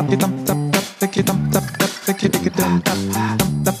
tap tap tap tap tap tap tap tap tap tap tap tap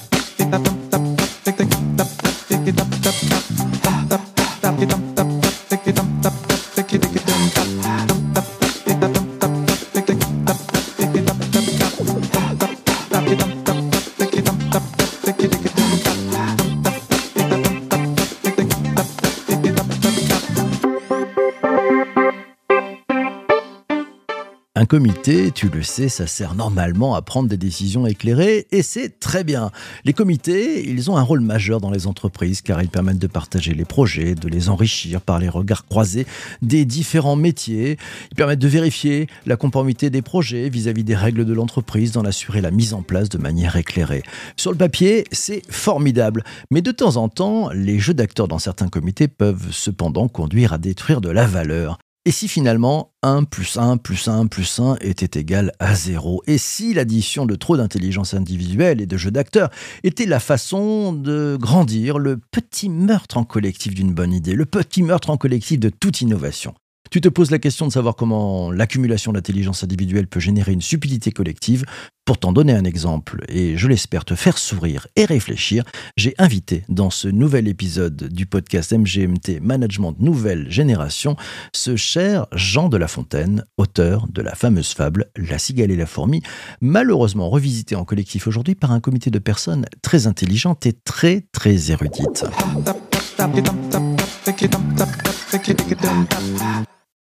comité, tu le sais, ça sert normalement à prendre des décisions éclairées et c'est très bien. Les comités, ils ont un rôle majeur dans les entreprises car ils permettent de partager les projets, de les enrichir par les regards croisés des différents métiers. Ils permettent de vérifier la conformité des projets vis-à-vis des règles de l'entreprise, d'en assurer la mise en place de manière éclairée. Sur le papier, c'est formidable, mais de temps en temps, les jeux d'acteurs dans certains comités peuvent cependant conduire à détruire de la valeur. Et si finalement 1 plus 1 plus 1 plus 1 était égal à 0 Et si l'addition de trop d'intelligence individuelle et de jeux d'acteurs était la façon de grandir? Le petit meurtre en collectif d'une bonne idée, le petit meurtre en collectif de toute innovation tu te poses la question de savoir comment l'accumulation d'intelligence individuelle peut générer une stupidité collective. Pour t'en donner un exemple, et je l'espère te faire sourire et réfléchir, j'ai invité dans ce nouvel épisode du podcast MGMT Management Nouvelle Génération ce cher Jean de La Fontaine, auteur de la fameuse fable La cigale et la fourmi, malheureusement revisité en collectif aujourd'hui par un comité de personnes très intelligentes et très très érudites.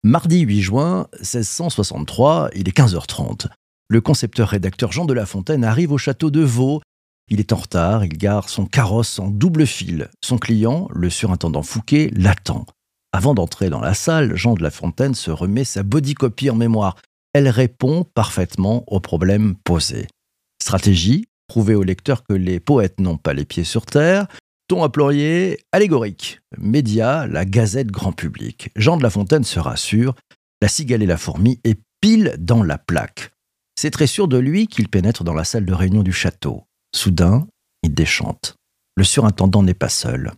Mardi 8 juin 1663, il est 15h30. Le concepteur-rédacteur Jean de La Fontaine arrive au château de Vaux. Il est en retard, il gare son carrosse en double fil. Son client, le surintendant Fouquet, l'attend. Avant d'entrer dans la salle, Jean de La Fontaine se remet sa bodycopie en mémoire. Elle répond parfaitement aux problèmes posés. Stratégie, prouver au lecteur que les poètes n'ont pas les pieds sur terre, à plurier allégorique. Média, la gazette grand public. Jean de La Fontaine se rassure, la cigale et la fourmi est pile dans la plaque. C'est très sûr de lui qu'il pénètre dans la salle de réunion du château. Soudain, il déchante. Le surintendant n'est pas seul.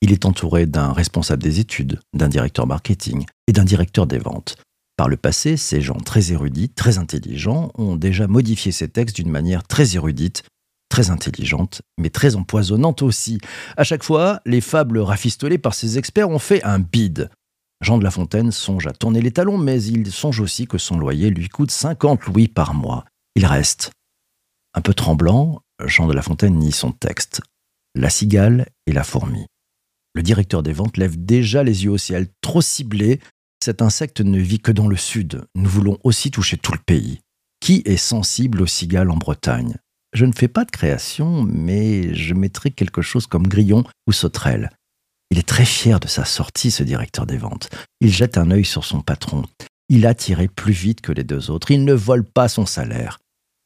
Il est entouré d'un responsable des études, d'un directeur marketing et d'un directeur des ventes. Par le passé, ces gens très érudits, très intelligents, ont déjà modifié ces textes d'une manière très érudite très intelligente, mais très empoisonnante aussi. À chaque fois, les fables rafistolées par ces experts ont fait un bide. Jean de La Fontaine songe à tourner les talons, mais il songe aussi que son loyer lui coûte 50 louis par mois. Il reste. Un peu tremblant, Jean de La Fontaine nie son texte. La cigale et la fourmi. Le directeur des ventes lève déjà les yeux au ciel, trop ciblé. Cet insecte ne vit que dans le sud. Nous voulons aussi toucher tout le pays. Qui est sensible aux cigales en Bretagne? Je ne fais pas de création, mais je mettrai quelque chose comme grillon ou sauterelle. Il est très fier de sa sortie, ce directeur des ventes. Il jette un œil sur son patron. Il a tiré plus vite que les deux autres. Il ne vole pas son salaire.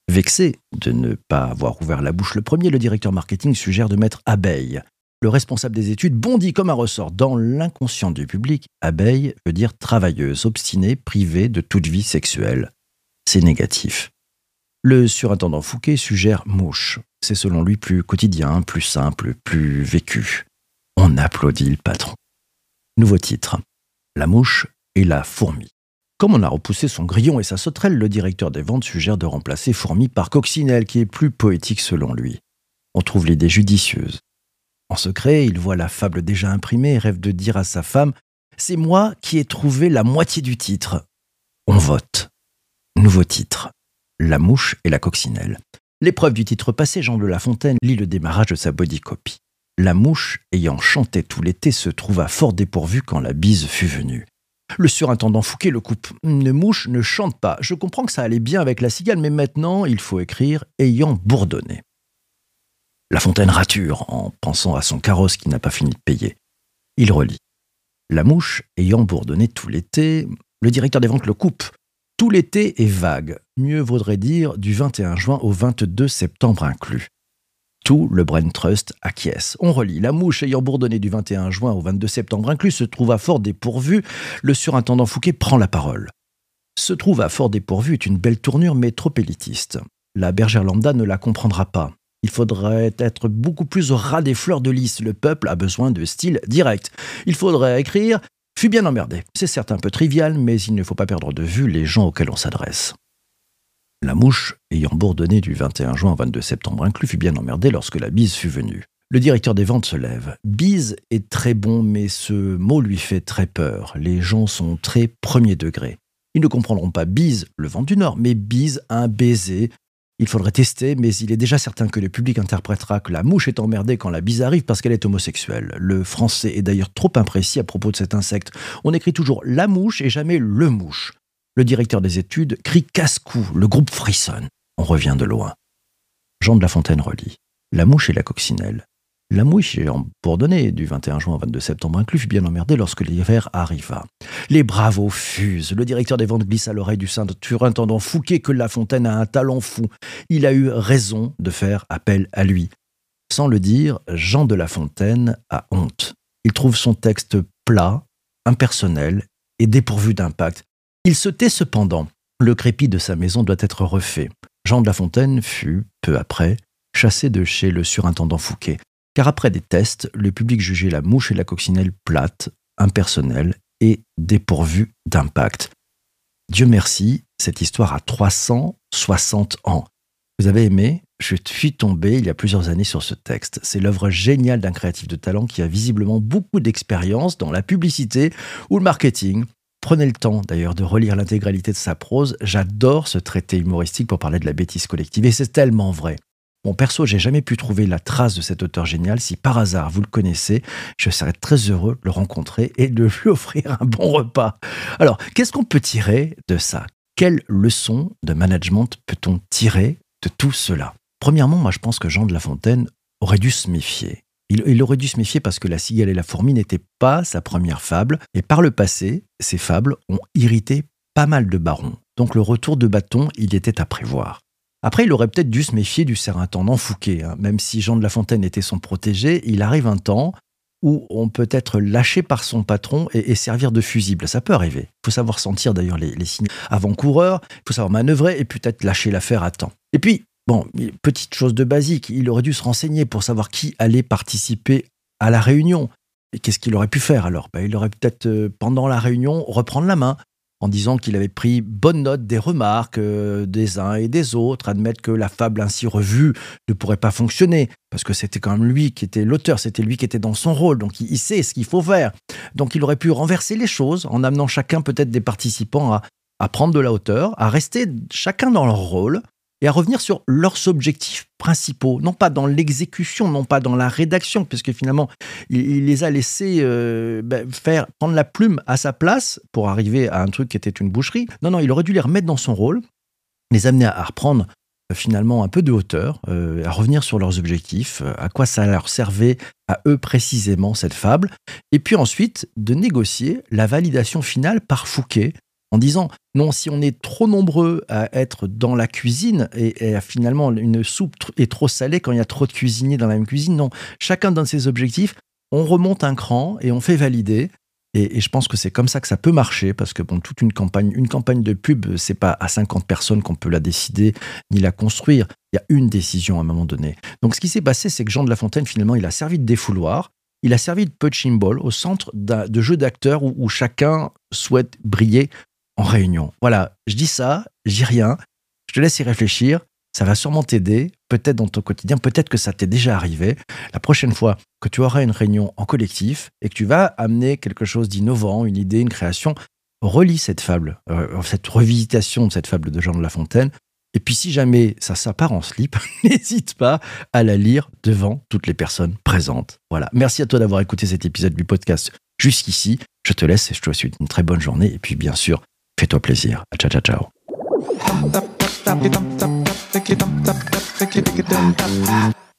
Vexé de ne pas avoir ouvert la bouche le premier, le directeur marketing suggère de mettre abeille. Le responsable des études bondit comme un ressort. Dans l'inconscient du public, abeille veut dire travailleuse, obstinée, privée de toute vie sexuelle. C'est négatif. Le surintendant Fouquet suggère mouche. C'est selon lui plus quotidien, plus simple, plus vécu. On applaudit le patron. Nouveau titre. La mouche et la fourmi. Comme on a repoussé son grillon et sa sauterelle, le directeur des ventes suggère de remplacer fourmi par coccinelle, qui est plus poétique selon lui. On trouve l'idée judicieuse. En secret, il voit la fable déjà imprimée et rêve de dire à sa femme C'est moi qui ai trouvé la moitié du titre. On vote. Nouveau titre. La mouche et la coccinelle. L'épreuve du titre passé, Jean de La Fontaine lit le démarrage de sa bodycopie. La mouche, ayant chanté tout l'été, se trouva fort dépourvue quand la bise fut venue. Le surintendant Fouquet le coupe. Une mouche ne chante pas. Je comprends que ça allait bien avec la cigale, mais maintenant, il faut écrire ayant bourdonné. La Fontaine rature en pensant à son carrosse qui n'a pas fini de payer. Il relit. La mouche ayant bourdonné tout l'été, le directeur des ventes le coupe. Tout l'été est vague, mieux vaudrait dire du 21 juin au 22 septembre inclus. Tout le Brain Trust acquiesce. On relit. La mouche ayant bourdonné du 21 juin au 22 septembre inclus se trouve à fort dépourvu. Le surintendant Fouquet prend la parole. Se trouve à fort dépourvu est une belle tournure, mais trop élitiste. La bergère lambda ne la comprendra pas. Il faudrait être beaucoup plus au ras des fleurs de lys. Le peuple a besoin de style direct. Il faudrait écrire fut bien emmerdé. C'est certes un peu trivial, mais il ne faut pas perdre de vue les gens auxquels on s'adresse. La mouche, ayant bourdonné du 21 juin au 22 septembre inclus, fut bien emmerdée lorsque la bise fut venue. Le directeur des ventes se lève. Bise est très bon, mais ce mot lui fait très peur. Les gens sont très premier degré. Ils ne comprendront pas bise, le vent du Nord, mais bise, un baiser. Il faudrait tester, mais il est déjà certain que le public interprétera que la mouche est emmerdée quand la bise arrive parce qu'elle est homosexuelle. Le français est d'ailleurs trop imprécis à propos de cet insecte. On écrit toujours la mouche et jamais le mouche. Le directeur des études crie casse-cou, le groupe frissonne. On revient de loin. Jean de La Fontaine relit. La mouche et la coccinelle. La mouche en bourdonné du 21 juin au 22 septembre inclus fut bien emmerdée lorsque l'hiver arriva. Les bravos fusent. Le directeur des ventes glisse à l'oreille du surintendant Fouquet que La Fontaine a un talent fou. Il a eu raison de faire appel à lui. Sans le dire, Jean de La Fontaine a honte. Il trouve son texte plat, impersonnel et dépourvu d'impact. Il se tait cependant. Le crépi de sa maison doit être refait. Jean de La Fontaine fut, peu après, chassé de chez le surintendant Fouquet, car après des tests, le public jugeait la mouche et la coccinelle plates, impersonnelles et dépourvues d'impact. Dieu merci, cette histoire a 360 ans. Vous avez aimé? Je suis tombé il y a plusieurs années sur ce texte. C'est l'œuvre géniale d'un créatif de talent qui a visiblement beaucoup d'expérience dans la publicité ou le marketing. Prenez le temps d'ailleurs de relire l'intégralité de sa prose. J'adore ce traité humoristique pour parler de la bêtise collective et c'est tellement vrai. Bon, perso, j'ai jamais pu trouver la trace de cet auteur génial. Si par hasard vous le connaissez, je serais très heureux de le rencontrer et de lui offrir un bon repas. Alors, qu'est-ce qu'on peut tirer de ça? Quelle leçon de management peut-on tirer de tout cela? Premièrement, moi je pense que Jean de La Fontaine aurait dû se méfier. Il, aurait dû se méfier parce que La cigale et la fourmi n'était pas sa première fable, et par le passé, ces fables ont irrité pas mal de barons. Donc le retour de bâton, il était à prévoir. Après, il aurait peut-être dû se méfier du surintendant Fouquet. Hein. Même si Jean de La Fontaine était son protégé, il arrive un temps où on peut être lâché par son patron et, servir de fusible. Ça peut arriver. Il faut savoir sentir d'ailleurs les, les signes avant-coureurs, il faut savoir manœuvrer et peut-être lâcher l'affaire à temps. Et puis, Bon, petite chose de basique, il aurait dû se renseigner pour savoir qui allait participer à la réunion. Et qu'est-ce qu'il aurait pu faire alors? Ben, Il aurait peut-être, euh, pendant la réunion, reprendre la main en disant qu'il avait pris bonne note des remarques euh, des uns et des autres, admettre que la fable ainsi revue ne pourrait pas fonctionner, parce que c'était quand même lui qui était l'auteur, c'était lui qui était dans son rôle, donc il, sait ce qu'il faut faire. Donc il aurait pu renverser les choses en amenant chacun peut-être des participants à prendre de la hauteur, à rester chacun dans leur rôle, et à revenir sur leurs objectifs principaux, non pas dans l'exécution, non pas dans la rédaction, puisque finalement, il, les a laissés euh, ben, faire prendre la plume à sa place pour arriver à un truc qui était une boucherie. Non, non, il aurait dû les remettre dans son rôle, les amener à, reprendre euh, finalement un peu de hauteur, euh, à revenir sur leurs objectifs, à quoi ça leur servait à eux précisément cette fable, et puis ensuite de négocier la validation finale par Fouquet en disant non, si on est trop nombreux à être dans la cuisine et, finalement une soupe est trop salée quand il y a trop de cuisiniers dans la même cuisine, non, chacun donne ses objectifs, on remonte un cran et on fait valider. Et, je pense que c'est comme ça que ça peut marcher parce que bon, toute une campagne, une campagne de pub, c'est pas à 50 personnes qu'on peut la décider ni la construire. Il y a une décision à un moment donné. Donc ce qui s'est passé, c'est que Jean de La Fontaine finalement, il a servi de défouloir. Il a servi de punching ball au centre de jeu d'acteurs où, chacun souhaite briller en réunion. Voilà, je dis ça, j'y rien, je te laisse y réfléchir, ça va sûrement t'aider, peut-être dans ton quotidien, peut-être que ça t'est déjà arrivé. La prochaine fois que tu auras une réunion en collectif et que tu vas amener quelque chose d'innovant, une idée, une création, relis cette fable, euh, cette revisitation de cette fable de Jean de La Fontaine. Et puis si jamais ça s'appart en slip, n'hésite pas à la lire devant toutes les personnes présentes. Voilà. Merci à toi d'avoir écouté cet épisode du podcast jusqu'ici. Je te laisse et je te souhaite une très bonne journée. Et puis bien sûr, Fais-toi plaisir. Ciao, ciao, ciao.